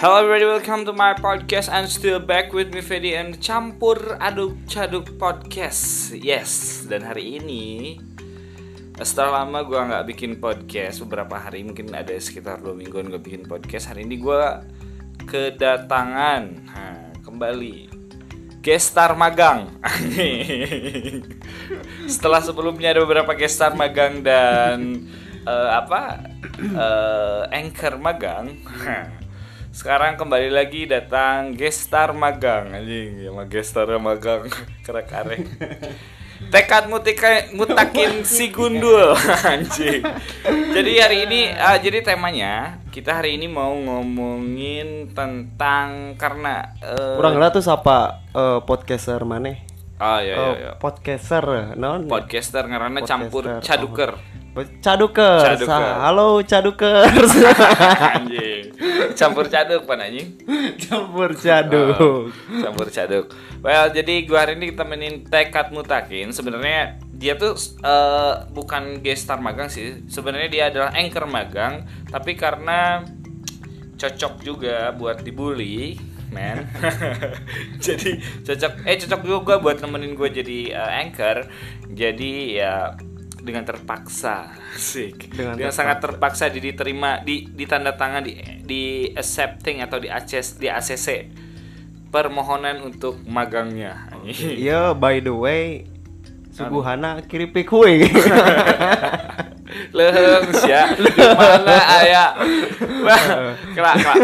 Hello everybody, welcome to my podcast. I'm still back with me Fedi and Campur Aduk Caduk Podcast. Yes, dan hari ini setelah lama gue nggak bikin podcast beberapa hari, mungkin ada sekitar dua mingguan gue bikin podcast. Hari ini gue kedatangan nah, kembali gestar magang. setelah sebelumnya ada beberapa gestar magang dan uh, apa uh, anchor magang. Sekarang kembali lagi datang gestar magang anjing, ya mah gestar magang kerak arek. Tekad mutika, mutakin si gundul anjing. Jadi hari ini uh, jadi temanya kita hari ini mau ngomongin tentang karena uh, Kurang lah tuh siapa uh, podcaster mana? Oh iya iya, Oh, iya. podcaster, non? Podcaster ngaranna campur caduker. Cadukers. Cadukers. Ah, Halo Cadukers. anjing. Campur caduk pan anjing. Campur caduk. campur caduk. Well, jadi gua hari ini temenin Tekad Mutakin. Sebenarnya dia tuh eh, bukan gestar magang sih. Sebenarnya dia adalah anchor magang, tapi karena cocok juga buat dibully, man. jadi cocok eh cocok juga buat nemenin gue jadi eh, anchor. Jadi ya dengan terpaksa. Sih dengan, Dengan sangat terpaksa di diterima di ditanda tangan di di accepting atau di ACC di ACC permohonan untuk magangnya. Iya, by the way, suguhana kiripik kue. lehem ya mana ayah wah kelak kelak.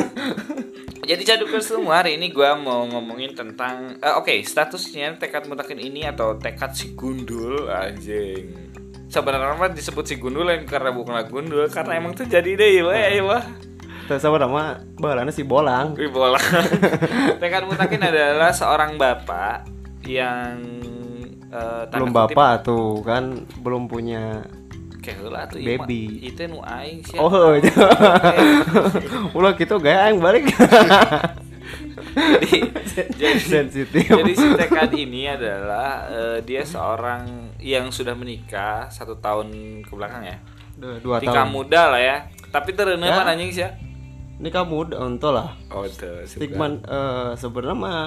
Jadi caduker semua hari ini gua mau ngomongin tentang eh, oke statusnya tekad mutakin ini atau tekad si gundul anjing sebenarnya mah disebut si gundul lain karena bukanlah gundul karena emang tuh jadi deh wah ya wah Terus sama nama balana si bolang. Wih bola. Tekad Mutakin adalah seorang bapak yang tanda Belum kutip, bapak tuh kan belum punya Keheula tuh Baby. Itu nu aing sih. Oh, iya. ulah gitu gaya yang balik. jadi jadi Sensitif. jadi si Tekad ini adalah eh, dia seorang yang sudah menikah satu tahun ke belakang ya. Dua, dua Tika tahun. muda lah ya. Tapi tereuneuh Ya. anjing sih ya. Ini kamu udah untuk lah. Oh, tuh. Stigma eh, sebenarnya mah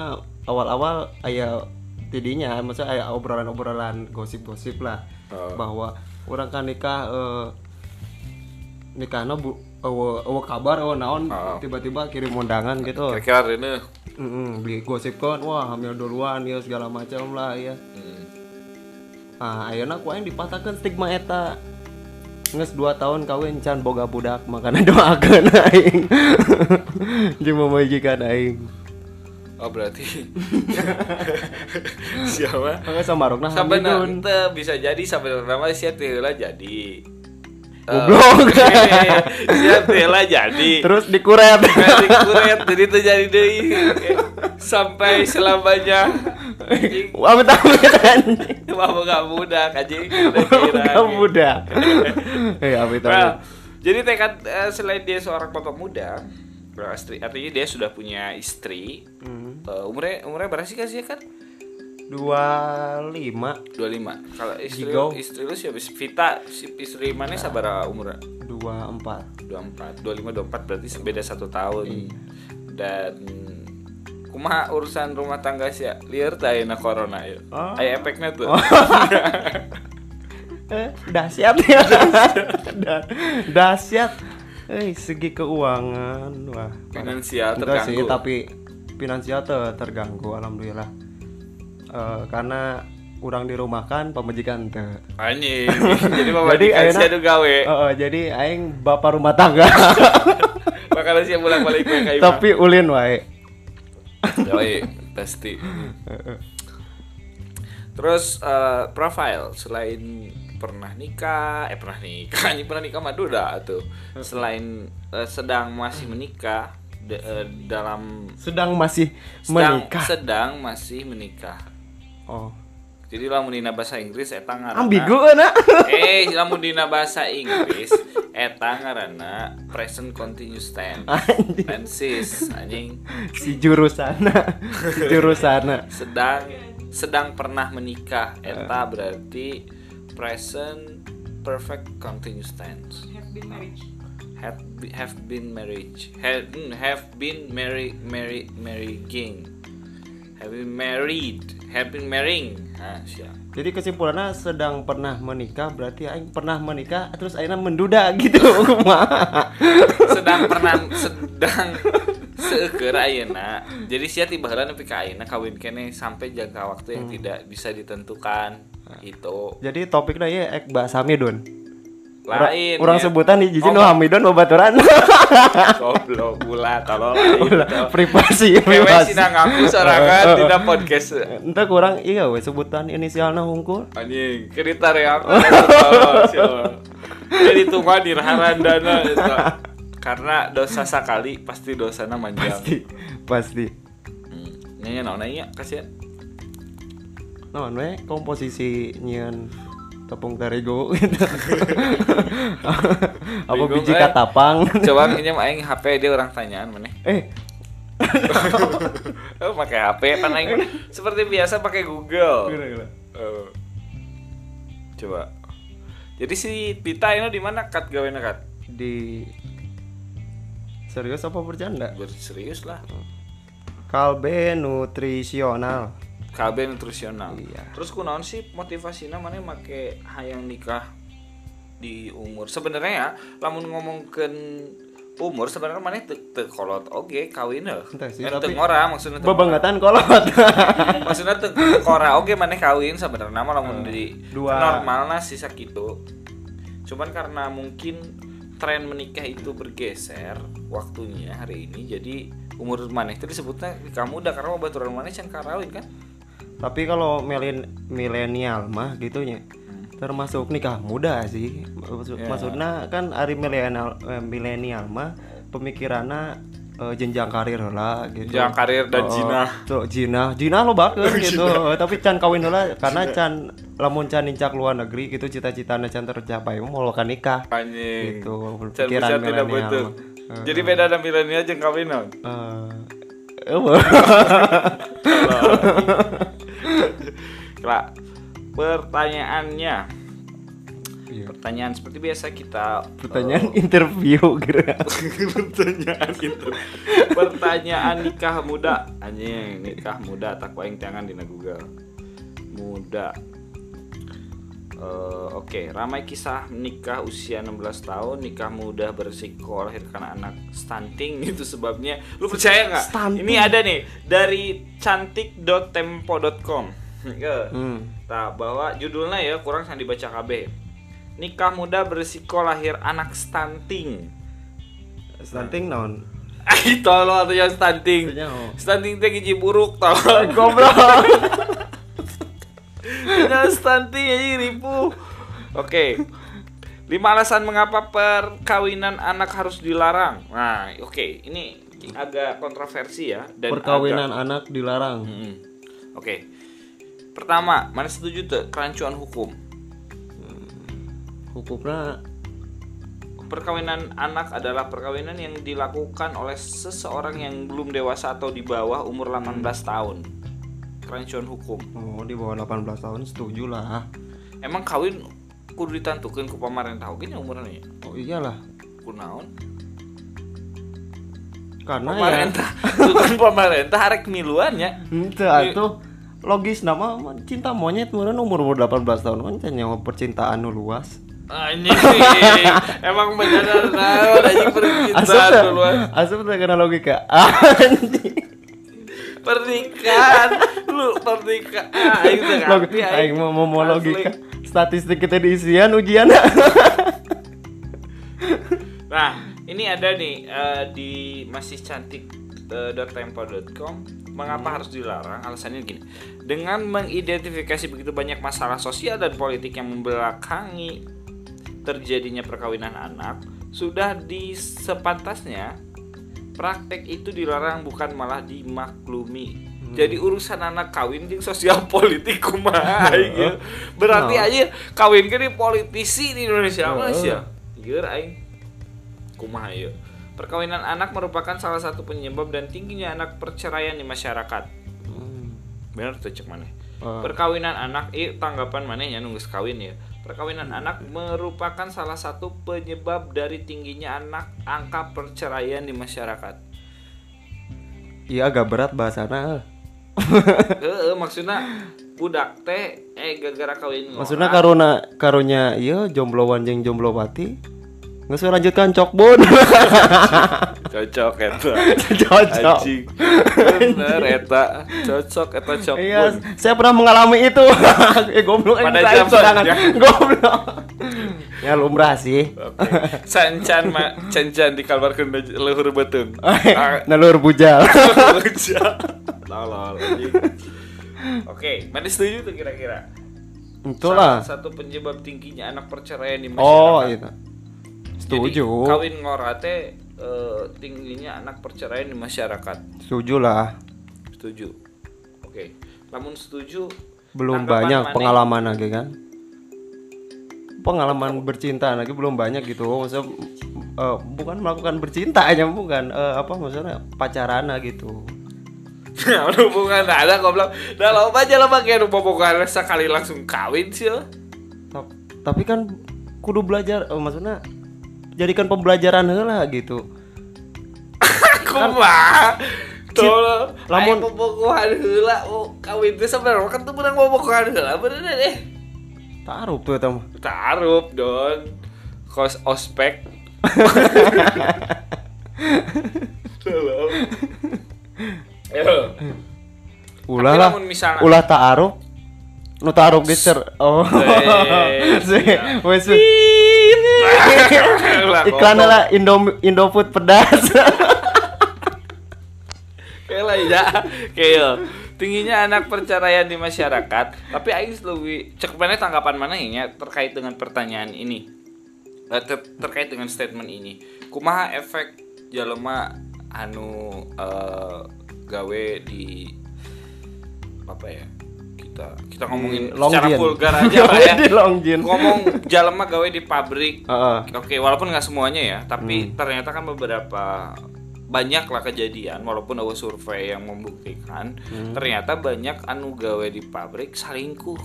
awal-awal ayah tidinya, maksudnya ayah obrolan-obrolan gosip-gosip lah Oh. bahwa orang kan nikah eh, nikahnya bu awa, awa kabar awa naon Oh. tiba-tiba kirim undangan gitu Kira-kira reuneuh. Mm-mm, beli gosip kan wah hamil duluan ya segala macam lah ya Hmm. Ah ayeuna ku aing dipatahkan stigma eta. Nges dua tahun kawin can boga budak makanya doakan aing. Jeung memajikan aing. Oh, berarti. Siapa? Maka samarokna sampai hamilun. nanti bisa jadi sampai nama siap lah jadi Goblok. Eh, siap lah jadi Terus dikuret. Nanti kuret jadi terjadi deh sampai selamanya Amit amit anjing. mah gak mudah anjing udah kira Kamu muda. Eh amit amit. Jadi tekad eh, selain dia seorang bapak muda berarti artinya dia sudah punya istri Hmm. Eh, umurnya umurnya berapa sih kasih kan 25 kalau istri Gigo. istri lu siapa Vita si istri mana sabar umurnya dua empat. 24 25 24 berarti beda satu tahun Iya. dan kumaha urusan rumah tangga sih ya liar na corona ya Oh. aya efeknya tuh Eh, dahsyat ya. Dahsyat. Eh, segi keuangan wah. finansial Enggak sih, terganggu tapi finansial ter- terganggu alhamdulillah. Eh, karena kurang dirumahkan pemajikan teh. anjing jadi bapak Jadi, aduh gawe oh, jadi aing bapak rumah tangga. bakalan siap bolak balik ke kayu tapi ulin wae. Yoi, pasti terus eh, profile selain pernah nikah eh pernah nikah ini pernah nikah mah udah tuh selain eh, sedang masih menikah de- eh, dalam Sedang masih sedang, menikah. sedang masih menikah Oh. jadi lamun dina bahasa Inggris eta ngaranna Ambigu na. eh lamun dina bahasa Inggris eta ngaranna present continuous tense Anjing. tenses anjing si jurusana. si jurusana. sedang sedang pernah menikah eta berarti present perfect continuous tense have been married have be- have been marriage have have been marry marry marrying have been married have been marrying. Nah siap. Jadi kesimpulannya sedang pernah menikah berarti aing pernah menikah terus akhirnya menduda gitu. Sedang pernah sedang seueur ayeuna jadi sia tiba heula nepi ka ayeuna kawin kene sampai jangka waktu yang tidak bisa ditentukan itu Jadi topiknya ya ek bahasa Hamidun. Lain Orang ya. sebutan di jijin Oh, no Hamidun babaturan. goblok gula tolong lain Privasi, privasi. sih ngaku sorangan tidak podcast Entah kurang iya we sebutan inisialnya hungkul. anjing cerita ya aku jadi tunggu di itu karena dosa sekali pasti dosana manjang Pasti, pasti. hmm. nanya nanya kasihan we komposisi nyian tepung terigu gitu. Apa biji eh. katapang? coba pinjam aing HP dia orang tanyaan mana eh, oh pakai HP kan aing seperti biasa pakai Google Oh. coba jadi si Pita ini di mana kat gawe kat di serius apa bercanda? berserius lah Kalbe nutrisional. KB nutrisional Iya. terus kunaon sih motivasinya mana make hayang nikah di umur sebenarnya ya lamun ngomongkeun umur sebenarnya mana teu teu kolot oge kawin teu tapi- ngora maksudnya ngora. Bebangetan kolot. maksudnya teu ngora oge mana kawin sebenarnya mah lamun di dua. normalna sih sakitu cuman karena mungkin tren menikah itu bergeser waktunya hari ini jadi umur maneh itu disebutnya nikah muda karena baturan maneh can karawin kan Tapi kalau milen milenial mah gitunya termasuk nikah muda sih. Maksud, Ya. Maksudnya kan hari milenial eh, milenial mah pemikirannya eh, jenjang karir lah gitu. Jenjang karir dan Oh, jinah. Tuh, jinah, jinah lo bakeun gitu. Tapi can kawin heula karena can lamun can nincak luar negeri gitu cita-citana can tercapai mau kan nikah. anjing Gitu, pikiran milenial jadi beda ada milenial jeung kawin naon? Kela, pertanyaannya Iya. pertanyaan seperti biasa kita Pertanyaan interview gitu. pertanyaan itu pertanyaan nikah muda anjing nikah muda tak aing tangan di Google muda Eh, Oke, ramai kisah nikah usia 16 tahun, nikah muda berisiko lahir karena anak stunting itu sebabnya. Lu percaya nggak? Ini ada nih dari cantik.tempo.com. Ya. Hmm. Nah, bahwa judulnya ya kurang sang dibaca KB. Nikah muda berisiko lahir anak stunting. Stunting naon? Ay, tolong atau yang stunting. Stunting teh gizi buruk tolong. Goblok. Jangan stunting aja ribu. Oke. Lima alasan mengapa perkawinan anak harus dilarang. Nah, oke, ini agak kontroversi ya dan Perkawinan agak- anak dilarang. Mm-mm. Oke. Pertama, mana setuju tuh kerancuan hukum? Hukumnya Perkawinan anak adalah perkawinan yang dilakukan oleh seseorang yang belum dewasa atau di bawah umur 18 tahun. Kerancuan hukum. oh di bawah 18 tahun setuju lah. Emang kawin kudu ditantukeun ku pamarentah oge nya umurnya. Oh iyalah. Kunaon? Karena ya Pamarentah. Itu kan pamarentah arek miluan ya. Ente atuh logis nama cinta monyet meureun umur umur 18 tahun kan nyawa percintaan nu luas. Anjing. Emang bener naon anjing percintaan duluan. asup teh kena logika. Anjing. Pernikahan lu pernikahan ah, aing teh ngerti, aing mau mau logika. Statistik kita diisian ujian. Nah, ini ada nih eh, di masih cantik .tempo.com mengapa harus dilarang? Alasannya gini. Dengan mengidentifikasi begitu banyak masalah sosial dan politik yang membelakangi terjadinya perkawinan anak, sudah disepantasnya praktek itu dilarang bukan malah dimaklumi. Jadi urusan anak kawin jeung sosial politik kumaha aing ieu. Berarti aja kawin ke di politisi di Indonesia mah Heeh. sia. Geur aing kumaha ieu. Perkawinan anak merupakan salah satu penyebab dan tingginya anak perceraian di masyarakat. Bener tuh cek maneh. Eh. Perkawinan anak, iya tanggapan maneh nya nunggu kawin ya. perkawinan anak merupakan salah satu penyebab dari tingginya anak angka perceraian di masyarakat. Iya agak berat bahasana. Heeh, maksudnya budak teh eh gara-gara kawin Maksudnya karuna karunya iya jomblowan jeung jomblowati. Nggak usah lanjutkan cokbon. cocok eta. Cocok. Anjing. Bener eta. Cocok eta cok Iya, saya pernah mengalami itu. eh goblok eh, Pada saya zaman, sedangkan. ya. Goblok. ya lumrah sih. Oke. Sancan ma cancan dikabarkeun leluhur beuteung. Ah, Nalur bujal. Tolol anjing. Oke, mana setuju tuh kira-kira? Itulah. Salah satu penyebab tingginya anak perceraian di Oh, masyarakat. Itu. Jadi, Setuju. kawin ngora teh eh, tingginya anak perceraian di masyarakat. Setuju lah. Setuju. Oke. Namun setuju Belum banyak pengalaman lagi kan. Pengalaman bercinta lagi belum banyak gitu. Maksudnya eh, bukan melakukan bercinta aja bukan Eh, apa maksudnya pacaran gitu. Nah, hubungan ada goblok. Dah loba aja lah pakai bobogohan sekali langsung kawin sih. Ta- Tapi kan kudu belajar eh, maksudnya jadikan pembelajaran heula gitu. Aku mah Tolong lamun- bobogohan heula oh, kawin teh sebenarnya kan tuh menang bobogohan heula bener deh. Taruh tuh eta mah. Tarup don. Kos ospek. Ulah lah. Ulah ta'aruf. Nu ta'aruf di cer. Oh. Eh, siap. Wes. Iklan lah Indo Indofood pedas. Lah ya, kayak tingginya anak perceraian di masyarakat. Tapi Aing lebih cek mana tanggapan mana ya terkait dengan pertanyaan ini, Eh, ter- terkait dengan statement ini. Kumaha efek jalema anu eh, gawe di apa ya? Kita kita ngomongin Long secara vulgar aja lah ya. Di Long. Ngomong jalema gawe di pabrik, Heeh. Oke, walaupun nggak semuanya ya, Hmm. tapi ternyata kan beberapa banyak lah kejadian, walaupun ada survei yang membuktikan, Hmm. ternyata banyak anu gawe di pabrik selingkuh.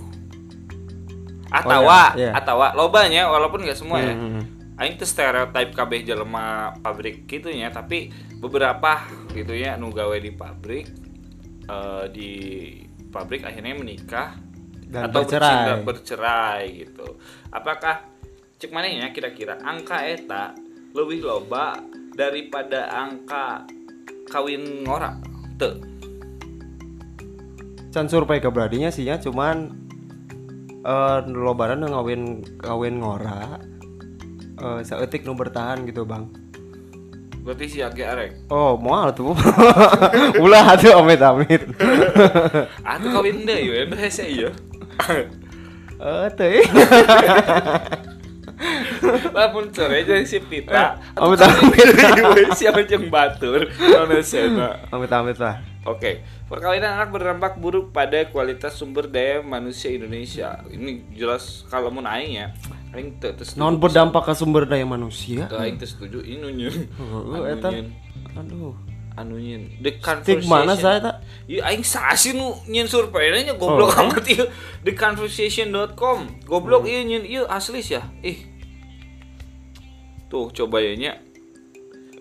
Atau Oh, iya, iya. atau lobanya walaupun nggak semua ya. Hmm. Aing tuh stereotype kabeh jelema pabrik gitu ya, tapi beberapa gitu ya anu gawe di pabrik eh, di pabrik akhirnya menikah Dan atau bercerai. bercerai gitu. Apakah cek mana ya kira-kira angka eta lebih loba daripada angka kawin ngora? Tuh. Can survei keberadinya sih ya cuman eh lobaran ngawin kawin ngora eh saeutik nu bertahan gitu, Bang. Berarti si Age arek. Oh, moal tuh. Ulah atuh amit-amit. Tuh kawin deh, ya hese ieu. Eh teh. Lamun sore jeung si Pita. Amit-amit. Siapa jeung batur? Nona sena. Amit-amit lah. Oke, perkawinan anak berdampak buruk pada kualitas sumber daya manusia Indonesia. Ini jelas kalau mau naik ya. Aing. Non berdampak ke sumber daya manusia. Teu aing setuju ini nunyeun. Oh, Anu eta. Aduh. Anu nyeun. The Stig mana conversation. saya tak? Ieu aing sasi nu nyeun survei nya goblok Oh. amat ieu. Theconversation.com. Goblok ieu nyeun ieu asli ya. Ih. Tuh coba ya nya.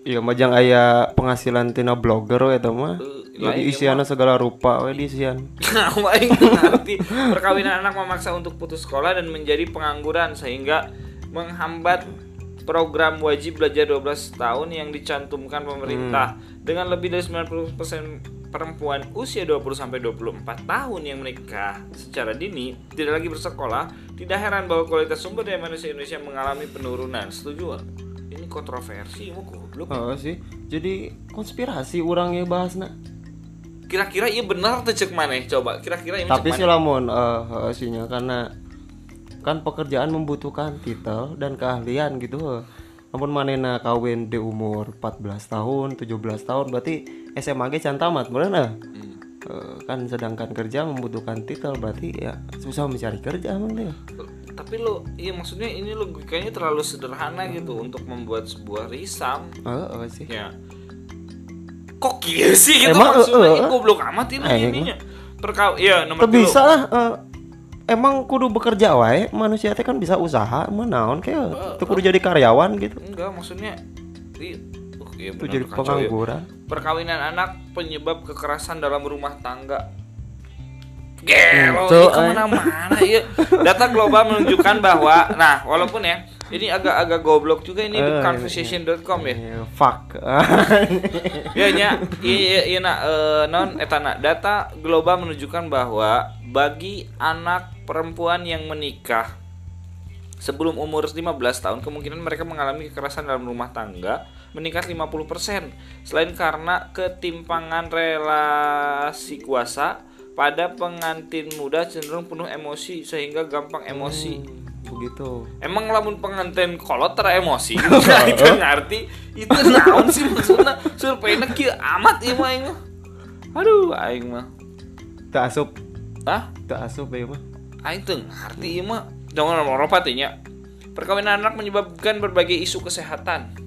Iya majang aya penghasilan tina blogger eta mah. Eh, Jadi isiana segala rupa we diisian. Nah, aing ngerti. Perkawinan anak memaksa untuk putus sekolah dan menjadi pengangguran sehingga menghambat program wajib belajar 12 tahun yang dicantumkan pemerintah dengan lebih dari 90% perempuan usia 20 sampai 24 tahun yang menikah secara dini tidak lagi bersekolah, tidak heran bahwa kualitas sumber daya manusia Indonesia mengalami penurunan. Setuju? Ini kontroversi, mau goblok. Oh sih. Jadi konspirasi orangnya bahasna. Kira-kira iya benar tuh cek maneh coba. Kira-kira ini Tapi sih maneh? lamun eh eh, sinya karena kan pekerjaan membutuhkan titel dan keahlian gitu. Namun manena kawin di umur 14 tahun, 17 tahun berarti SMA ge can tamat bener nah. Hmm. Eh, kan sedangkan kerja membutuhkan titel berarti ya susah mencari kerja emang dia. tapi lo iya maksudnya ini logikanya terlalu sederhana gitu untuk membuat sebuah risam Heeh sih. ya kok gitu sih gitu Emang, maksudnya? eh, Ih, goblok amat ini eh, ininya. perkau iya nomor bisa lah eh, emang kudu bekerja wae manusia teh kan bisa usaha emang naon kayak tuh kudu jadi karyawan gitu. Enggak maksudnya i, uh, iya jadi kacau ya. pengangguran. Perkawinan anak penyebab kekerasan dalam rumah tangga Gelo, Itu, ini ke mana-mana ya. Data global menunjukkan bahwa, nah, walaupun ya, ini agak-agak goblok juga ini di Eh, conversation.com ya. Iya, fuck Ya nya, iya iya nah, eh, non etana data global menunjukkan bahwa bagi anak perempuan yang menikah sebelum umur 15 tahun kemungkinan mereka mengalami kekerasan dalam rumah tangga meningkat 50%. Selain karena ketimpangan relasi kuasa pada pengantin muda cenderung penuh emosi sehingga gampang emosi. begitu Emang lamun pengantin kolot tera emosi nah, itu ngerti itu naon sih maksudnya surveinya kieu amat ieu mah aing mah. Aduh aing mah. tak asup Hah? tak asup ya mah Aing teu ngarti ieu mah. Jangan nomor nya. Perkawinan anak menyebabkan berbagai isu kesehatan.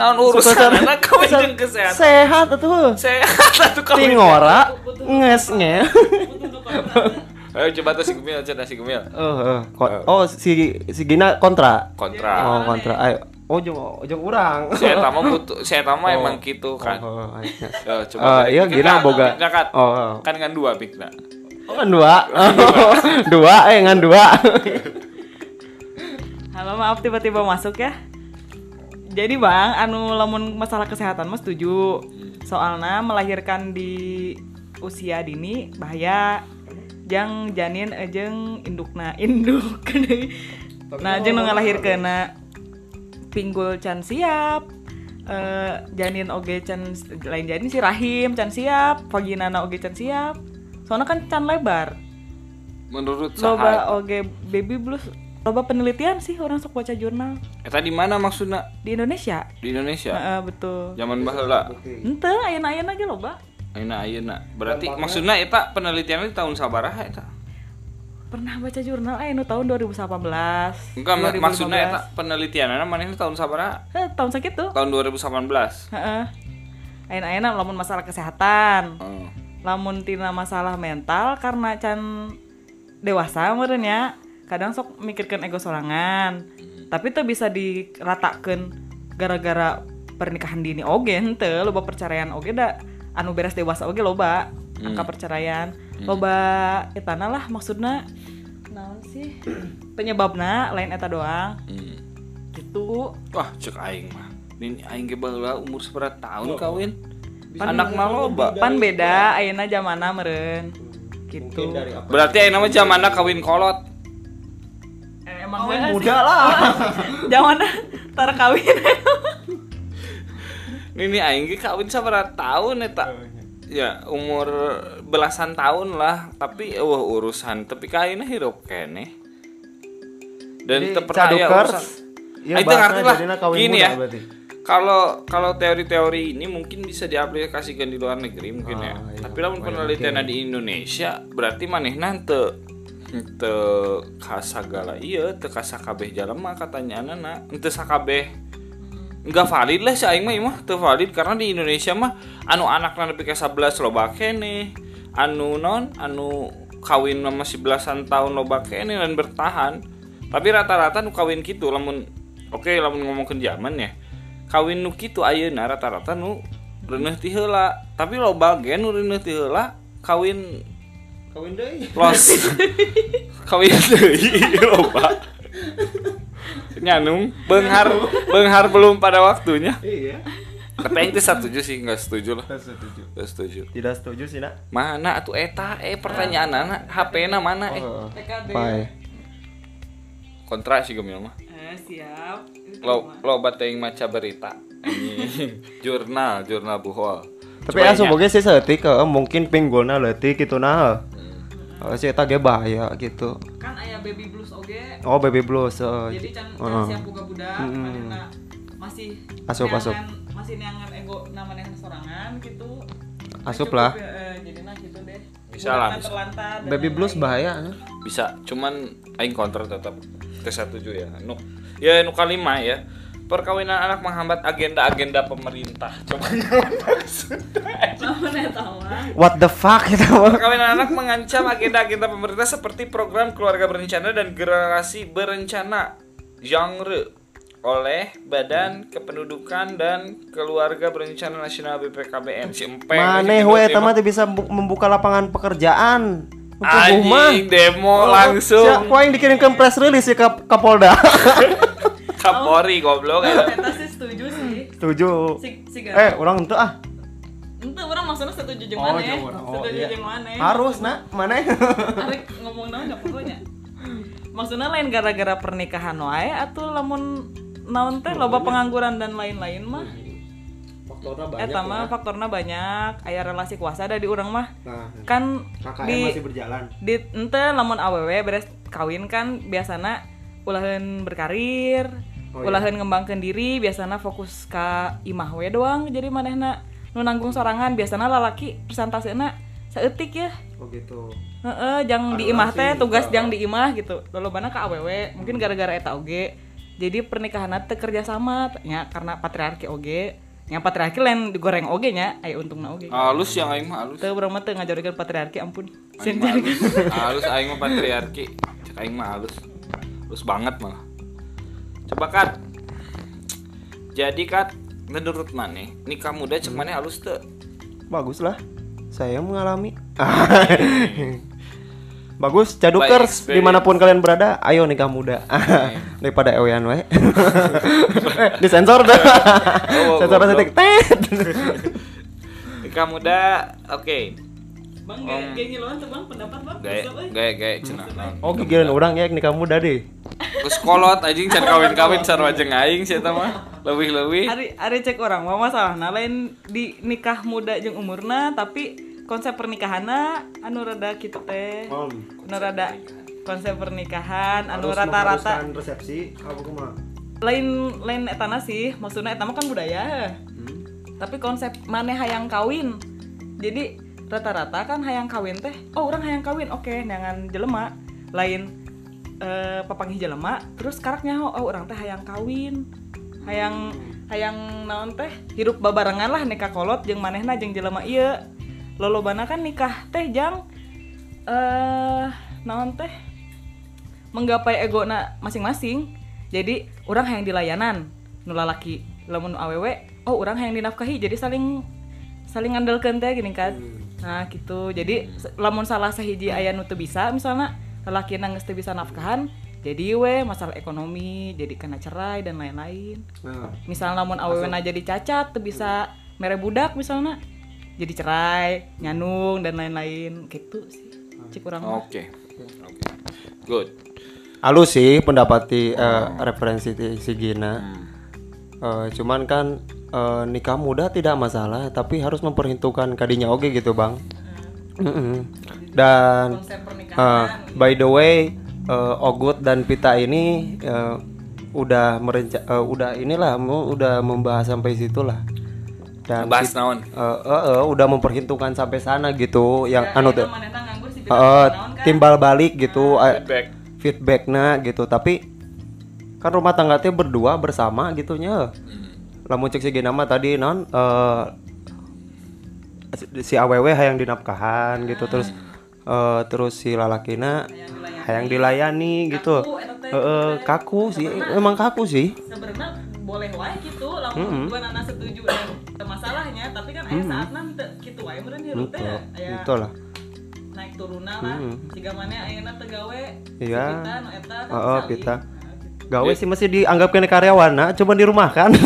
Naon urusan anak kawin jeung kesehatan. sehat tuh Sehat atuh kawin. tingora nges nge Ayo coba tuh si Gemil, cenah si Gemil. oh oh, oh si si Gina kontra Kontra. oh kontra ayo oh jeng jeng urang Saya tama butuh, saya tama Oh. emang gitu kan. oh, oh, ayo. Yo, coba. Balik. iya, Kan Gina kan, boga. Kan. Oh, oh. Kan kan dua pikna. Oh kan dua dua eh ngan dua Halo maaf tiba-tiba masuk ya. Jadi bang, anu lamun masalah kesehatan mas setuju. Soalnya melahirkan di usia dini bahaya. Jang janin ejeng indukna induk. nah jeng nu ngalahirkeuna pinggul can siap. Eh, janin oge can lain janin si rahim can siap, vaginana oge can siap. Soalnya kan can lebar. Menurut Loba saya, oge baby blues loba penelitian sih orang sok baca jurnal eta di mana maksudnya? di Indonesia. Di Indonesia. Heeh, betul. Zaman baheula. Ente ayeuna-ayeuna ge loba. Ayeuna ayeuna. Berarti maksudnya eta penelitiannya di tahun sabaraha eta? Pernah baca jurnal eh nu tahun 2018. Enggak, mak- 2015. maksudnya eta penelitiannya manehna tahun sabaraha? Eh, tahun sakitu. Tahun 2018. Heeh. Ayeuna-ayeuna lamun masalah kesehatan. Oh. Lamun tina masalah mental karena can dewasa meureun nya, kadang sok mikirkeun ego sorangan. Tapi tuh bisa diratakeun gara-gara pernikahan dini oge henteu loba perceraian oge da anu beres dewasa oge loba angka perceraian loba etana lah maksudnya naon sih penyebabna lain eta doang Hmm. gitu Wah, cek aing mah. Ini aing ge baheula umur seberapa tahun kawin? Anak mah loba. pan beda ayeuna zamana meureun gitu Berarti ayeuna mah zamanna kawin kolot. Emang muda lah zamana tar kawin Ini aing ge kawin sabaraha tahun eta? Ya, umur belasan tahun lah, tapi wah urusan tapi kaina hirup kene. Dan teu percaya urusan. ya itu ngerti lah. kawin Gini muda ya. berarti. Kalau kalau teori-teori ini mungkin bisa diaplikasikan di luar negeri mungkin ya. Ah, iya. Tapi lamun penelitian di Indonesia berarti manehna teu teu kasagala iya teu kasakabeh jalema katanya anak teu sakabeh. Nggak valid lah si aing mah ieu mah teu valid. Karena di Indonesia mah anu anakna nepi ka 11 loba kene anu non anu kawin masih belasan tahun loba kene dan bertahan. Tapi rata-rata nu kawin gitu lamun oke lamun ngomongkeun zaman ya. Kawin nu kitu ayeuna rata-rata nu reuneuh ti heula. Tapi loba ge nu reuneuh ti kawin kawin deui los kawin deui loba nyanung benghar benghar belum pada waktunya. Iya. Tapi itu setuju sih nggak setuju lah. Tidak setuju. Nggak setuju. Tidak setuju sih nak. Mana atuh eta? Eh pertanyaan anak HP na mana? Eh. Oh. TKD. Pai. kontra sih gemil mah. Eh siap. Lo lo bateng maca berita. Jurnal jurnal buhol. Tapi asup oge sih seetik eh, mungkin pinggulna leutik gitu nah Oh, si eta ge bahaya gitu. kan aya baby blues oge Oh, baby blues. eh. jadi can, can Heeh. siap buka budak manehna masih Asup, asup. masih neangan ego namanya sorangan gitu Asup lah. ya, eh, jadi nah gitu deh Bisa lah, bisa. Baby blues bahaya. eh. bisa cuman aing kontra tetap ke setuju ya nu ya nu kalima ya perkawinan anak menghambat agenda-agenda pemerintah. Coba. What the fuck itu? Perkawinan anak mengancam agenda-agenda pemerintah seperti program keluarga berencana dan generasi berencana genre oleh Badan Kependudukan dan Keluarga Berencana Nasional BPKBN. Si Empeng Maneh we eta mah teh bisa bu- membuka lapangan pekerjaan. Anjing demo Siapa langsung yang dikirimkan press release ya ke Kapolda? Kapolri goblok ya. Eta sih setuju sih. Setuju. Si si Eh, orang itu ah. Ente orang maksudnya setuju jeung Oh, mana? Oh, Setuju iya. jeung mana? Harus nak, mana? Arek ngomong naon ya pokoknya. Maksudnya lain gara-gara pernikahan wae atau lamun naon teh loba pengangguran dan lain-lain mah. Faktornya Eta mah faktorna banyak, aya relasi kuasa ada di urang mah. Nah, Kan KKN di masih berjalan. di ente lamun awewe beres kawin kan biasana ulahan berkarir Oh, iya. ulahan ngembangkan diri biasana fokus ka imah we doang jadi manehna nu nanggung sorangan biasana lalaki persentasena seetik ya Oh gitu. Heeh, jang di Anu imah teh tugas jang di imah gitu lolobana ka awewe mungkin gara-gara eta oge jadi pernikahan teh kerja sama nya karena patriarki oge yang patriarki lain digoreng oge nya aya untungna oge Halus yang aing mah halus. teu urang mah teu ngajorikeun patriarki ampun Aing mah halus. Halus aing mah patriarki. Cek aing mah halus. Halus banget malah. Coba Kat. Jadi Kat, menurut maneh nikah muda cek maneh halus teu? Bagus lah. Saya mengalami. Bagus, cadukers di mana pun kalian berada, ayo nikah muda daripada ewean we. Disensor dah. Sensor. Tet. Nikah muda, oke. Bang, kayak kayak ngiluan tuh bang, pendapat bang. Gaya gaya gaya cenah. Oh, gigiran orang ya nikah muda deh. Terus kolot anjing can kawin-kawin sarua jeung aing sih eta mah. Leuwih-leuwih. Hari hari cek orang, mau masalah. Nah lain di nikah muda jeung umurna, tapi konsep pernikahanna anu rada gitu teh. Anu rada konsep pernikahan anu rata-rata resepsi apa kumaha? lain lain etana sih maksudnya etana kan budaya tapi konsep maneh hayang kawin jadi rata-rata kan hayang kawin teh. Oh orang hayang kawin. Oke jangan jelema. Lain eh papanggih jelema. Terus karaknya oh orang teh hayang kawin. Hayang hayang naon teh? Hidup babarengan lah nikah kolot jeung manehna jeung jelema ieu. Lolobana kan nikah teh jang eh naon teh? Menggapai egona masing-masing. Jadi orang hayang dilayanan nu lalaki lamun awewe oh orang hayang dinafkahi jadi saling saling ngandalkeun teh gini kan nah gitu. Jadi se- lamun salah sahiji aya nu teu bisa misalnya lalaki geus teu bisa nafkahan jadi we masalah ekonomi jadi kena cerai dan lain-lain. Nah, misalnya lamun awewe na jadi cacat teu bisa mere budak misalnya jadi cerai nyanung dan lain-lain. Gitu sih. Cik urang mah. Oke. Oke. Good. halus sih pendapati eh, referensi si Gina. Eh, cuman kan eh, nikah muda tidak masalah, tapi harus memperhitungkan kadinya oke gitu bang. Mm-mm. Dan konsep eh, pernikahan by the way, eh, Ogut dan Pita ini eh, udah merenca, eh, udah inilah, mu- udah membahas sampai situlah. Dan Bahas naon? eh, eh, eh, udah memperhitungkan sampai sana gitu, yang Ya, anu tuh, manehna nganggur si beda naon kan? timbal balik gitu. eh, Feedback. feedbacknya gitu tapi kan rumah tangga teh berdua bersama gitunya. Lamun cek si Gina mah tadi non eh, si- aww hayang dinafkahan gitu terus eh, terus si lalakina hayang dilayani gitu. Kaku, teh. Kaku sih emang kaku sih. Sebenarnya boleh wae gitu lamun dua nana setuju dan masalahnya tapi kan aya saatna teu kitu wae meureun hirup teh. Aya itu lah. naik turuna lah jika mana ayeuna teu gawe Iya. Heeh, salin. Gawe sih masih dianggap kena karyawan nah cuma di rumah kan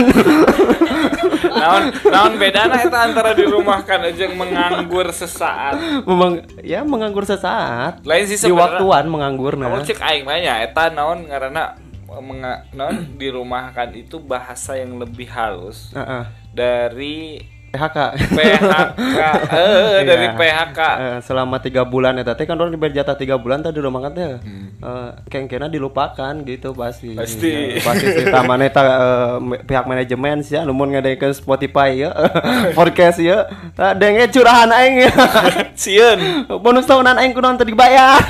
Naon naon bedana eta antara di rumah kan jeung menganggur sesaat. memang ya menganggur sesaat. Lain sih di waktuan menganggur nah. Kamu cek aing mah nya eta naon? Karena menga, naon? Dirumahkan itu bahasa yang lebih halus Heeh. dari PHK PHK eh dari Iya. PHK Eh, selama tiga bulan ya teh. Kan orang diberi jatah tiga bulan tadi rumah kan teh? Eh, kengkena dilupakan gitu pasti. Pasti. Ya, pasti sih. Taman eta eh, me- pihak manajemen sih numun ngadekeun Spotify ya. Podcast ya. Ah, denge curahan aing ya. Sieun bonus tahunan aing kunaon teu dibayar.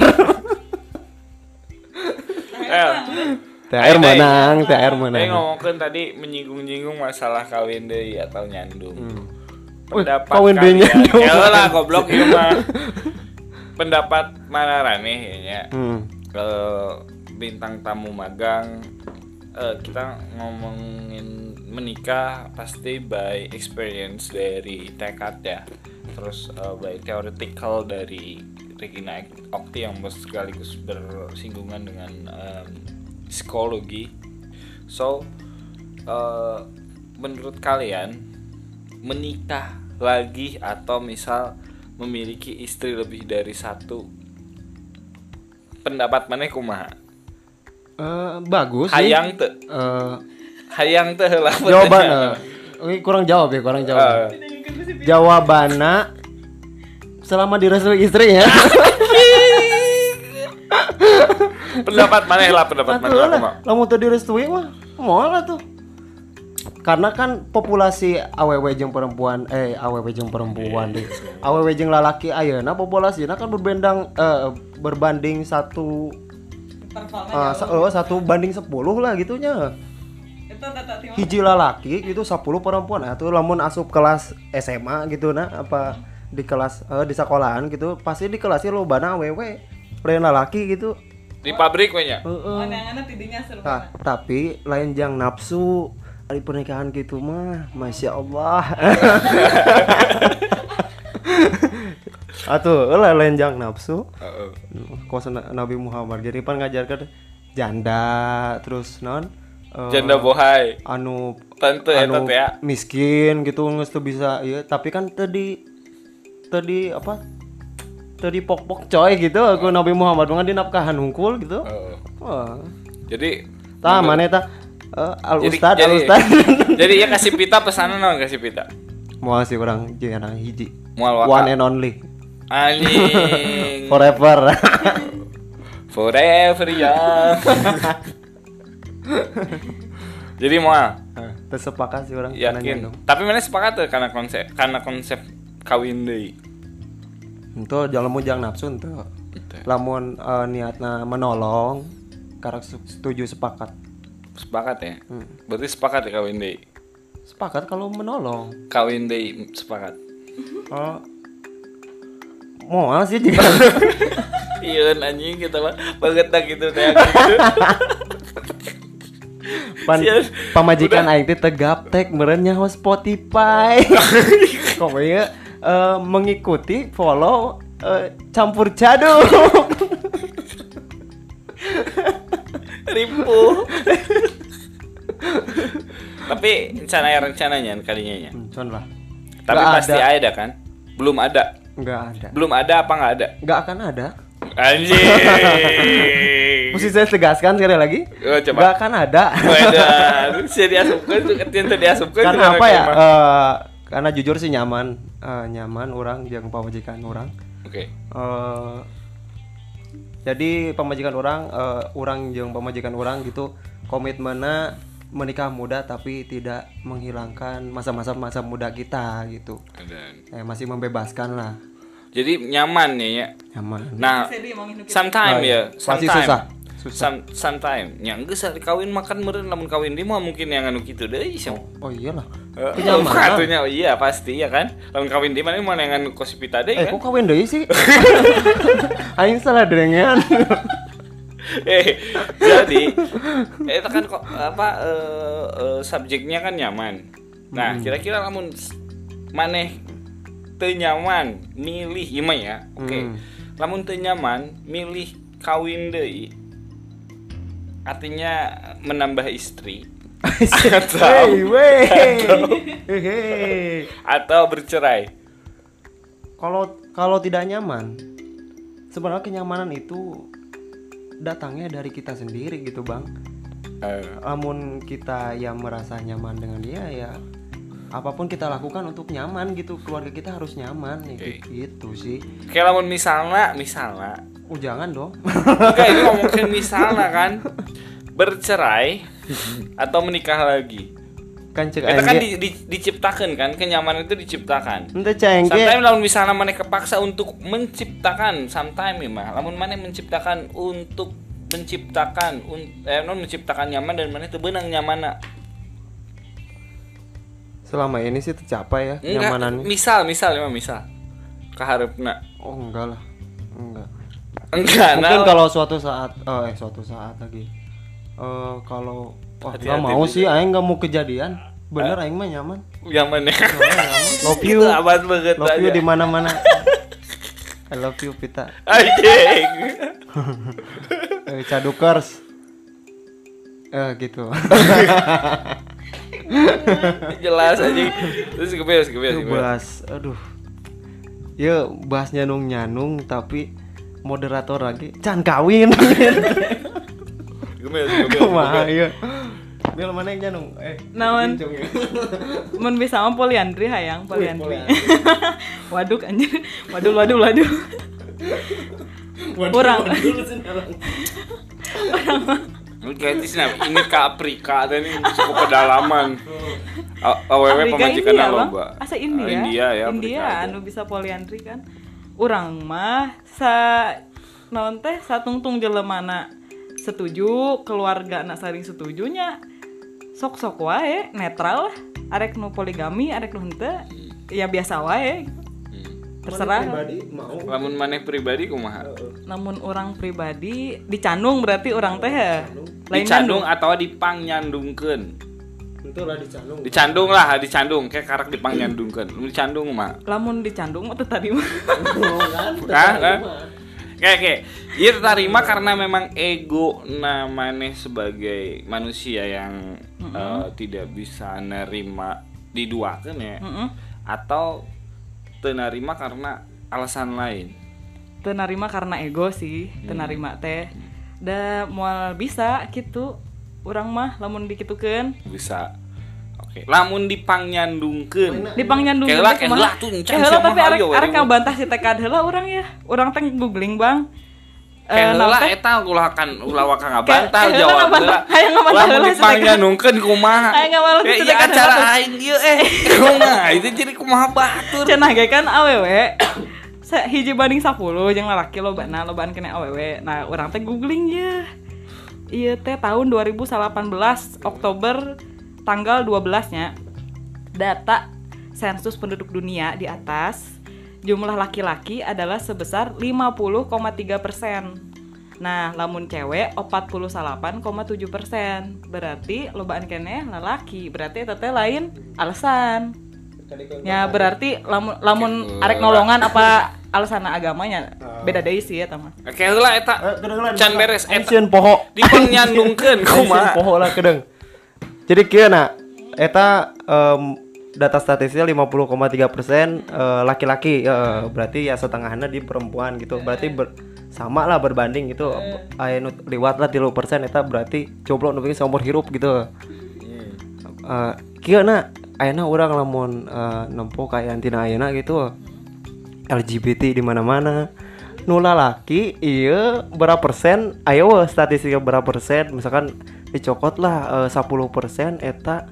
Eh. Teh THR Ayo, menang, THR menang. ngomongin tadi menyinggung-nyinggung masalah kawin deui atau nyandung. Wih, Pendapat kawin deui nyandung. Ya lah goblok ieu mah. Pendapat mana ya. Hmm. Eh, bintang tamu magang eh, kita ngomongin menikah pasti by experience dari tekad ya terus eh, by theoretical dari Regina Okti yang sekaligus bersinggungan dengan em, psikologi. So eh, menurut kalian menikah lagi atau misal memiliki istri lebih dari satu? Pendapat mana kumaha Eh, bagus sih. hayang teu Eh, hayang teu lah jawaban eh, kurang jawab ya, kurang jawab. Eh, Jawabannya selama direstui istri ya. pendapat mana lah pendapat mana lah. Lamun teu direstui mah moal lah tuh. Karena kan populasi awewe jeung perempuan eh awewe jeung perempuan deh. Awewe jeung lalaki ayeuna populasinya kan berbanding eh, berbanding satu eh, sa- eh, satu banding 10 lah gitunya. itu hiji lalaki gitu 10 perempuan. Nah tuh lamun asup kelas SMA gitu nah apa di kelas eh, di sekolahan gitu pasti di kelasnya lo bana awewe lain lalaki gitu di pabrik mana tidinya seru Nah, tapi lain jang nafsu. Di pernikahan gitu mah masya Allah. Atuh lah lain jang nafsu. Heeh. kuasa Na- Nabi Muhammad. Jadi pan ngajarkan janda terus non eh, janda bohai. anu tante eta anu ya. miskin gitu nggak tuh bisa ya tapi kan tadi tadi apa tadi pok pok coy gitu. Aku Nabi Muhammad banget di nafkahan hungkul gitu. Wah. Jadi tah mana ta? Eh, al jadi ustad al ustad. jadi ya kasih pita pesanan non kasih pita? Mau sih orang jangan hiji. Moal one and only. Anjing forever. Forever ya. Jadi moal tersepakat sih orang yakin. tapi mana sepakat tuh karena konsep karena konsep kawin deui itu jangan mau jangan nafsu itu. Lamun eh, niatna menolong karena setuju sepakat. Sepakat ya? Hmm. berarti sepakat ya kawin deui sepakat kalau menolong. Kawin deui sepakat. Oh. Mau sih juga. iya anjing kita mah banget dah gitu teh. Pan, Sial. pamajikan aing teh tegap tek. Meureun nyaho Spotify. Kok ya eh, mengikuti follow eh, campur caduk. ribu tapi rencana ya rencananya kalinya ya Hmm, lah. tapi Nggak pasti ada. ada kan belum ada Enggak ada. belum ada apa nggak ada Enggak akan ada. anjing Mesti saya tegaskan sekali lagi. Oh, coba. Enggak akan ada. Wadah, saya diasupkan tuh ketian teh diasupkan karena apa ya? Eh, karena jujur sih nyaman, Eh, nyaman orang yang pamajikan orang. Oke. eh jadi pemajikan orang eh, orang yang pemajikan orang gitu komitmennya menikah muda tapi tidak menghilangkan masa-masa masa muda kita gitu Dan- eh, masih membebaskan lah Jadi nyaman ya, ya. nyaman Nah, Sedih emang hidup kita. sometime Oh, ya, iya. Pasti sometime. susah. Susah. Some- sometime. Ya geus kawin makan meureun lamun kawin dia mah mungkin yang anu kitu deui sih. oh iyalah Eh, kenyamanan. Katunya iya pasti ya kan. Lamun kawin dia mana mana yang anu kosipita deui eh kan. kok kawin deui sih aing salah dengen eh jadi itu kan kok apa eh, eh, subjeknya kan nyaman nah kira-kira lamun maneh teu nyaman milih ieu mah ya oke Hmm. lamun teu nyaman milih kawin deui artinya menambah istri atau Wey, wey. Hehe. atau bercerai kalau kalau tidak nyaman sebenarnya kenyamanan itu datangnya dari kita sendiri gitu bang Eh, namun kita yang merasa nyaman dengan dia ya apa pun kita lakukan untuk nyaman gitu keluarga kita harus nyaman ya, Oke. gitu sih kayak lamun misalnya misalnya oh jangan dong. Enggak, ini ngomongin misalnya kan. Bercerai atau menikah lagi. kan cek Kita kan di, di- diciptakan kan kenyamanan itu diciptakan. ente cengke Sometimes lamun misalnya mana kepaksa untuk menciptakan, sometimes ya mah, lamun mana menciptakan untuk menciptakan un- eh non menciptakan nyaman dan mana teu beunang nyamanna selama ini sih tercapai ya Enggak, nyamanannya. misal misal emang misal. Kaharepna oh enggak lah. Enggak enggak mungkin nah, kalau suatu saat eh eh, suatu saat lagi. Eh kalau wah nggak mau sih aing nggak mau kejadian. Bener aing mah nyaman. Nyaman ya love you. Abad banget love you di mana mana I love you Pita. Anjing. eh, cadukers. Eh gitu. Jelas aja terus kebias kebias bahas aduh. Ya bahas nyanung nyanung tapi moderator lagi can kawin kumaha ya Mil mana yang nyanung eh Naon? ya. Mun bisa mah poliandri hayang, poliandri. Waduk anjir. Waduh, waduh, waduh. Kurang. Kayak sih ini ke Afrika dan ini cukup pedalaman. Awewe pemajikan loba. Asa India. India ya. India aja. anu bisa poliandri kan. Urang mah sa naon teh satungtung jelemana setuju, keluarga anak saling setujunya. Sok-sok wae, netral. Arek nu poligami, arek nu henteu, ya biasa wae. Terserah. pribadi mau Lamun maneh pribadi kumaha? Namun orang pribadi dicandung berarti orang teh ya? lain Dicandung atau dipangyandungkeun? itu lah dicandung Dicandung lah, dicandung kayak karak dipangyandungkeun. Lamun dicandung mah. Lamun dicandung mah teu tadi mah. Hah? Hah? Kayak kayak dia terima karena memang ego namanya sebagai manusia yang eh, tidak bisa nerima diduakan ya Heeh. atau tenerima karena alasan lain Teu narima karena ego sih, teu narima teh. Da moal bisa gitu. Urang mah lamun dikitukeun bisa oke. Lamun dipangyandungkeun dipangyandung Keheula, teh keheula kumaha? tuh, encan, siapa tapi arek hayo, arek ngabantah si tekad heula urang ya. Urang teh googling, Bang. Eh, teh? eta ulah kan ulah waka ngabantah Kayak- jawab heula hayang ngabantah lamun heula, dipangyandungkeun kumaha? Hayang ngabantah Ya, si iya tekan acara aing ieu eh. Kumaha? Itu jadi kumaha batur. Cenah ge kan awewe hiji banding 10 jeung lalaki lobana lobaan kena awewe nah orang teh googling ya iya teh tahun 2018 Oktober tanggal 12 nya data sensus penduduk dunia di atas jumlah laki-laki adalah sebesar 50,3 persen. Nah, lamun cewek 48,7 persen. Berarti lobaan kene lalaki Berarti teteh lain alasan. Ya berarti lamun lamun arek nolongan apa alasan agamanya beda deui sih ya tama. kayak heula eta. Can beres eta. Poho. Dipangyandungkeun Ancieun kumaha? Poho lah kedeng jadi kieu na eta em, data statistiknya 50,3 persen eh, laki-laki eh, berarti ya setengahnya di perempuan gitu. Berarti ber- sama lah berbanding gitu. Aya nu liwat lah 3 persen eta berarti jomblo nu penting seumur hirup gitu. Eh, kieu na ayeuna urang lamun eh, nempo kayak tina ayeuna gitu. LGBT di mana-mana. Nu lalaki iya berapa persen ayo statistiknya berapa persen. Misalkan dicokot lah eh, 10 persen eta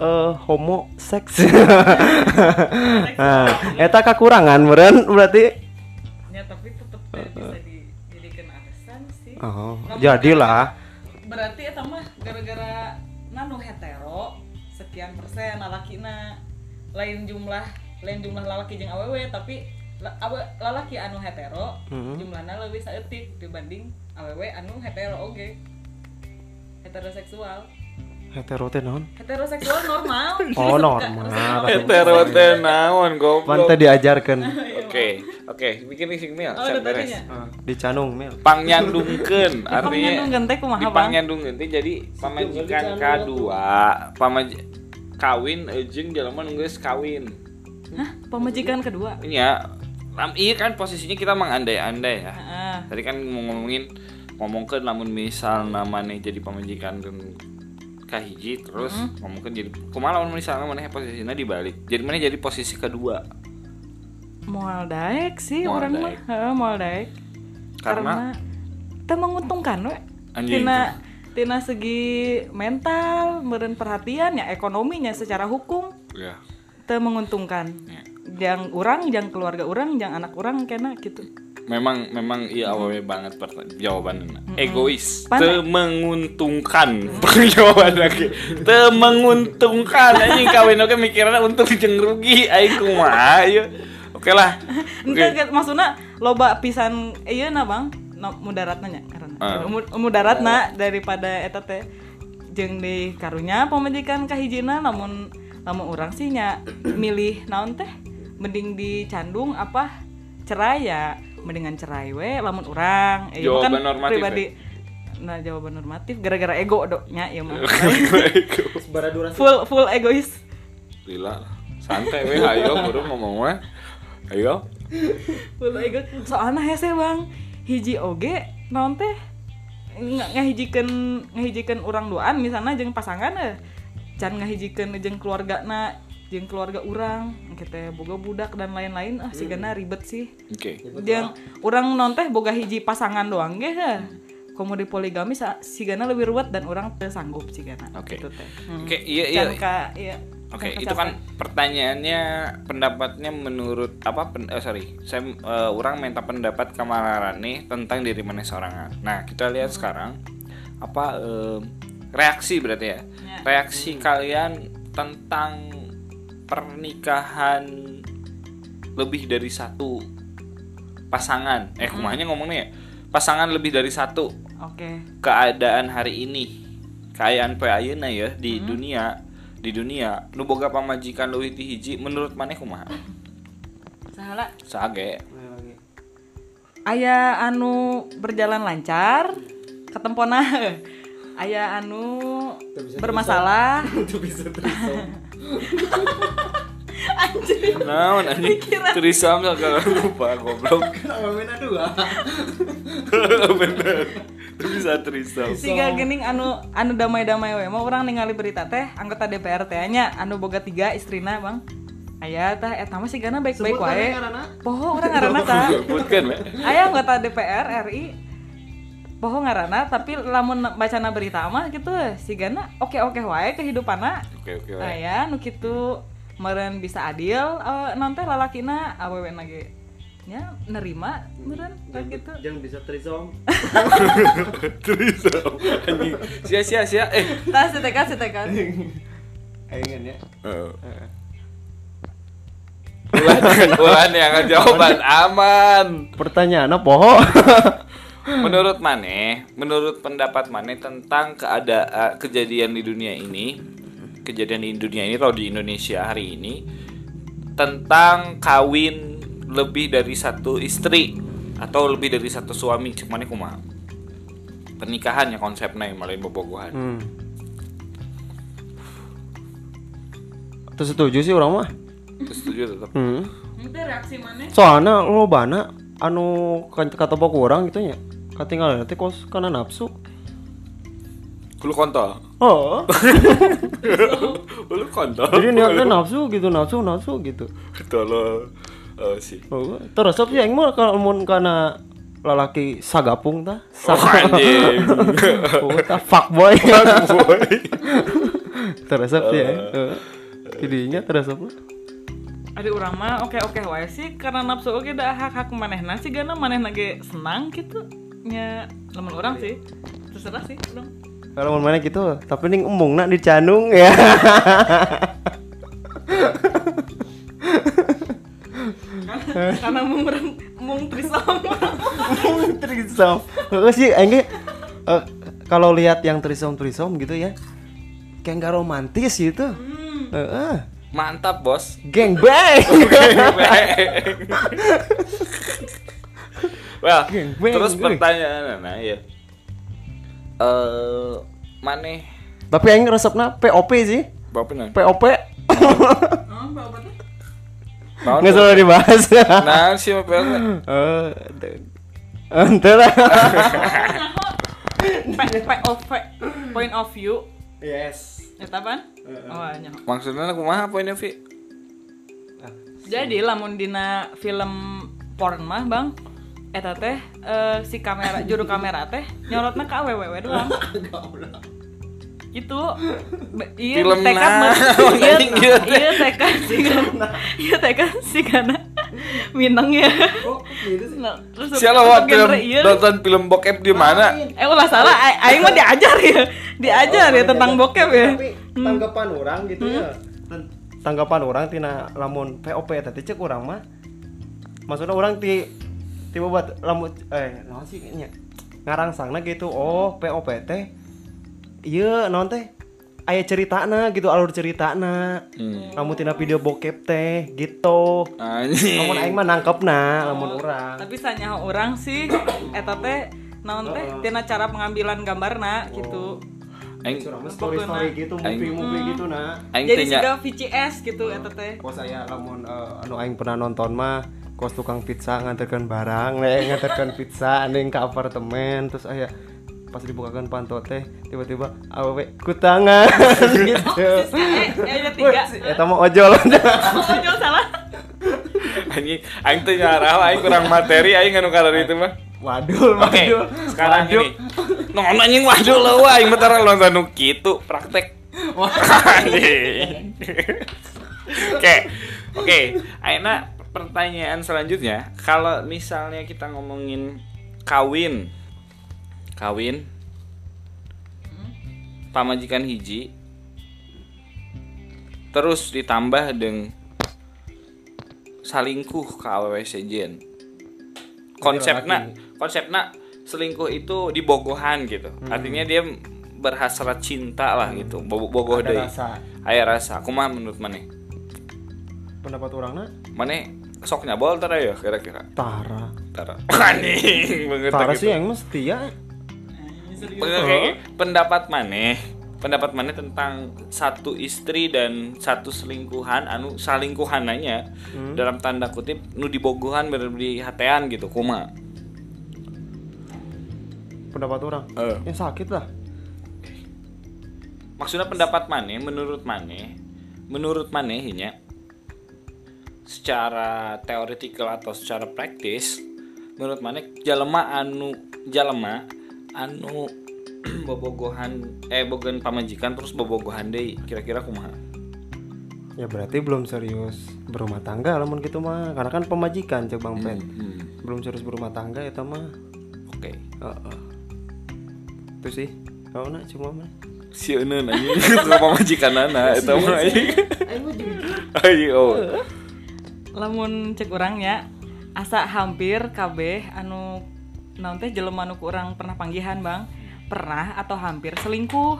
eh homo seks nah, eta kekurangan meren berarti. Ya tapi tetep bisa dijadikan alasan sih. oh jadilah. Berarti eta mah gara-gara nanu hetero sekian persen lalakina. Lain jumlah lain jumlah lalaki jeung awewe tapi lalaki anu hetero Mhm. jumlahnya lebih saeutik dibanding awewe anu hetero oge heteroseksual. Hetero teh naon heteroseksual normal. Oh normal. Hetero teh naon goblok. Mantap diajarkan. Oke oke. Bikin sing mil. Oh beres. tadinya dicanung mil. Pangyandungkeun Pangyandung artinya gente kumaha bang? Dipangyandungkeun teh jadi pamajikan kadua pamaj kawin jeung jelema nu geus kawin. Hah? Pemajikan kedua? Ya lam iya kan posisinya kita mengandai-andai ya. Heeh. tadi kan mau ngomongin ngomongkeun lamun misal namanya jadi pamajikan dan kahiji terus ngomongkeun jadi kumaha lamun misalnya mana posisinya dibalik jadi mana jadi posisi kedua Moal daek sih Moal orang mah. Heeh, moal daek. Karena? teu menguntungkan we. Anjing. Tina tina segi mental, meureun perhatian ya ekonominya secara hukum ya teu menguntungkan. Ya. Jang urang, jang keluarga urang, jang anak urang kena gitu. Memang memang iya awewe banget pertanyaan jawabannya egois. Pan- teu menguntungkan jawaban lagi. Teu menguntungkan anjing kawin oke mikirnya untung jeung rugi. Aing kumaha oke lah. Oke. Ente okay. maksudnya loba pisan iya na bang. No, mudaratna nya karena. Ah. Mu- mudaratna daripada eta teh jeung di karunya pamajikan kahijina namun namun orang sih nya milih naon teh? Mending dicandung apa? Cerai ya mendingan cerai we lamun orang eh, ieu Jawaban normatif, pribadi. nah jawaban normatif gara-gara ego doknya ya mah. Full full egois. Lila santai we. Ayo baru ngomong we. Ayo. Full ego soalnya hese bang hiji oge naon teh? Nggak ngahijikeun ngahijikeun orang duaan misalnya jeung pasangan eh. Can ngahijikeun jeung keluarga na jeung keluarga orang kita boga budak dan lain-lain ah sigana ribet sih oke yang orang non teh boga hiji pasangan doang ge heh komo di poligami sa- sigana lebih ruwet dan orang sanggup sigana Oke. gitu teh Hmm. oke iya iya iya Oke, can itu kan pertanyaannya pendapatnya menurut apa? Pen, eh, sorry, saya eh, orang minta pendapat Kamararane tentang diri mana seorang. Nah, kita lihat sekarang apa eh, reaksi berarti ya? Ya. Reaksi kalian tentang pernikahan lebih dari satu pasangan. Eh, kumanya ngomongnya ya? Pasangan lebih dari satu. Oke. Keadaan hari ini. Keadaan pe ayeuna ya di dunia di dunia. Nu boga pamajikan leuwih ti hiji menurut maneh kumaha? Sahala. Sage. Aya anu berjalan lancar, ketempona. Aya anu bermasalah. naon anjing? Trisam segala lupa goblok. Mana dua? bener. Itu bisa trisam Siga gening anu anu damai-damai we. Mah urang ningali berita teh anggota DPR teh. Nya anu boga tiga istrina, Bang. Aya teh eta mah sigana baik-baik wae. Poho urang ngaranna tah. sebutkan we. Aya anggota DPR RI Poho ngaranna tapi lamun bacana berita mah gitu sigana oke-oke wae kehidupanna. oke oke we. Aya nu kitu meureun bisa adil eh, non teh lalakina awewe ge nya nerima meureun kan gitu. Jangan bisa trisom. trisam anjing sia sia sia eh Tah setekan setekan. Ayengan ya. Heeh. Ulan, Ulan yang jawaban aman. Pertanyaan apa? Menurut Mane, menurut pendapat Mane tentang keadaan kejadian di dunia ini, kejadian di dunia ini atau di Indonesia hari ini tentang kawin lebih dari satu istri atau lebih dari satu suami, cek Mane kumaha? Pernikahan ya konsepnya yang malah bobogohan. Hmm. Terus setuju sih orang mah. Terus setuju tetap. Hmm. Itu reaksi mana? Soalnya lo bana anu kan kata baku orang gitu nya. Katinggal nanti kos karena nafsu. Kulo kontol. Oh. Kulo kontol. Jadi niatnya nafsu gitu, nafsu, nafsu gitu. Tolong eh, sih. Oh, terus tapi yang mau kalau mau karena lalaki sagapung tah. Oh, anjing. Oh, tah fuckboy. Boy. terus ya. Heeh. Jadinya terus apa? Ada orang mah oke oke wae sih karena nafsu oke dah hak hak manehna sih gana manehna ge senang gitu nya lamun orang sih terserah sih orang Kalau mau mana gitu, tapi ning embung nak dicanung ya. karena mung mung trisam trisom. Heeh sih engge eh, kalau lihat yang trisom trisom gitu ya. Kayak nggak romantis gitu. Heeh. Mantap, Bos. Geng bang. well, Bang, terus pertanyaan nah ya. Eh, maneh Tapi yang resepna POP sih. bapak nang? POP. oh Nggak selalu dibahas. Nah, si bapak Eh, pe- point of view Yes. Eta pan oh nya Maksudnya kumaha poinnya, Vi? jadi lamun dina film porn mah bang eta teh eh, si kamera juru kamera teh nyorotna ka awewe doang. Itu iya tekad mah. Iya ieu teh? iya tekad sih iya tekad sih karena Minang ya. Kok gitu sih? Nah, terus Siapa waktu iya. nonton film bokep di mana? Eh ulah salah, aing mah diajar ya. Diajar ya tentang bokep ya. Tapi tanggapan orang gitu ya. Ten- Tanggapan orang tina lamun POP tadi cek orang mah. Maksudnya orang ti tiba buat lamun eh naon sih nya. Ngarang sangna gitu. Oh, POP teh Iya, naon teh? Aya ceritana gitu, alur ceritana. Hmm. Lamun tina video bokep teh gitu. Anjing. Lamun aing mah nangkepna lamun orang. Tapi sanyaho orang sih eta teh naon teh tina cara pengambilan gambarna gitu. Aing Surah mah story-story gitu, movie-movie gitu nah. aing Jadi juga VCS gitu eta teh. Kos saya lamun eh, anu aing pernah nonton mah kos tukang pizza nganterkan barang, nganterkan pizza aneh ke apartemen terus aya pas dibukakan panto teh tiba-tiba awewe kutangan gitu. Ada tiga. Eta mah ojol. Jauh salah. anjing aing teh nyarah aing kurang materi aing anu karar itu mah. Wadul, Oke, wadul. sekarang ini. Non anjing waduh lo aing bentar nonton nu kitu praktek. Oke. Oke, Aina pertanyaan selanjutnya, kalau misalnya kita ngomongin kawin. Kawin pamajikan hiji terus ditambah dengan salingkuh ke awewe sejen konsepnya konsepnya selingkuh itu dibogohan gitu artinya dia berhasrat cinta lah gitu Bo- bogoh Ada deui. rasa. aya rasa kumaha menurut maneh Pendapat orangna maneh sok nyabol tara ya kira-kira Tara. tara banget Tara gitu. sih yang mah setia. Kayak pendapat maneh pendapat maneh tentang satu istri dan satu selingkuhan anu salingkuhananya dalam tanda kutip nu dibogohan di hatean gitu kuma Pendapat orang. Eh. Yang sakit lah. maksudnya pendapat maneh menurut maneh menurut maneh nya secara teoretikal atau secara praktis menurut maneh jalema anu jalema anu bobogohan eh bogohan pamajikan terus bobogohan deui kira-kira kumaha Ya berarti belum serius berumah tangga lamun gitu mah. Karena kan pemajikan cek Bang Pen. hmm. Belum serius berumah tangga eta mah. oke Heeh. Itu sih. Kau nak cuma mah. si euneu anjing itu pamajikan anak eta mah anjing ayo Lamun cek orang ya asa hampir kabeh anu naon teh jelema anu ku urang pernah panggihan Bang. Pernah atau hampir selingkuh.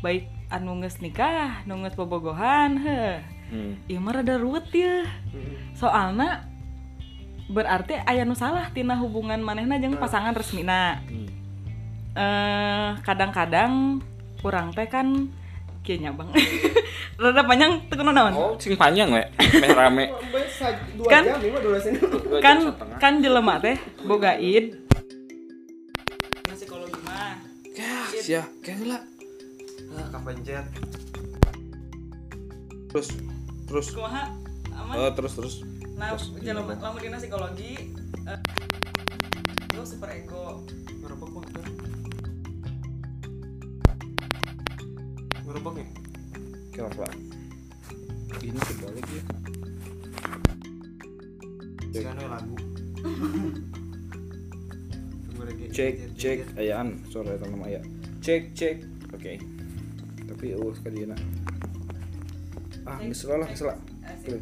Baik anu geus nikah, nu geus bobogohan, heuh. hmm. Ieu mah rada ruwet ya. Soalna berarti aya nu salah tina hubungan manehna jeung pasangan resmina. Eh kadang-kadang urang teh kan kieu nya Bang. rada panjang teu kunaon naon. oh sing panjang we meh rame. Kan- kan setengah. kan jelema teh boga id. Psikologi mah. Ya sia kayak lah Ah, kapencet. terus terus. Kumaha? Aman? Oh terus terus. Nah jelema lamun dina psikologi eh, lu super ego Ngerobak ya? kira kira ini kebalik ya. Jangan lagu. Tunggu lagi. cek cek. ayaan sore teman ayah cek cek. Oke. Tapi uh sekali ah ngesela lah ngesela Asik.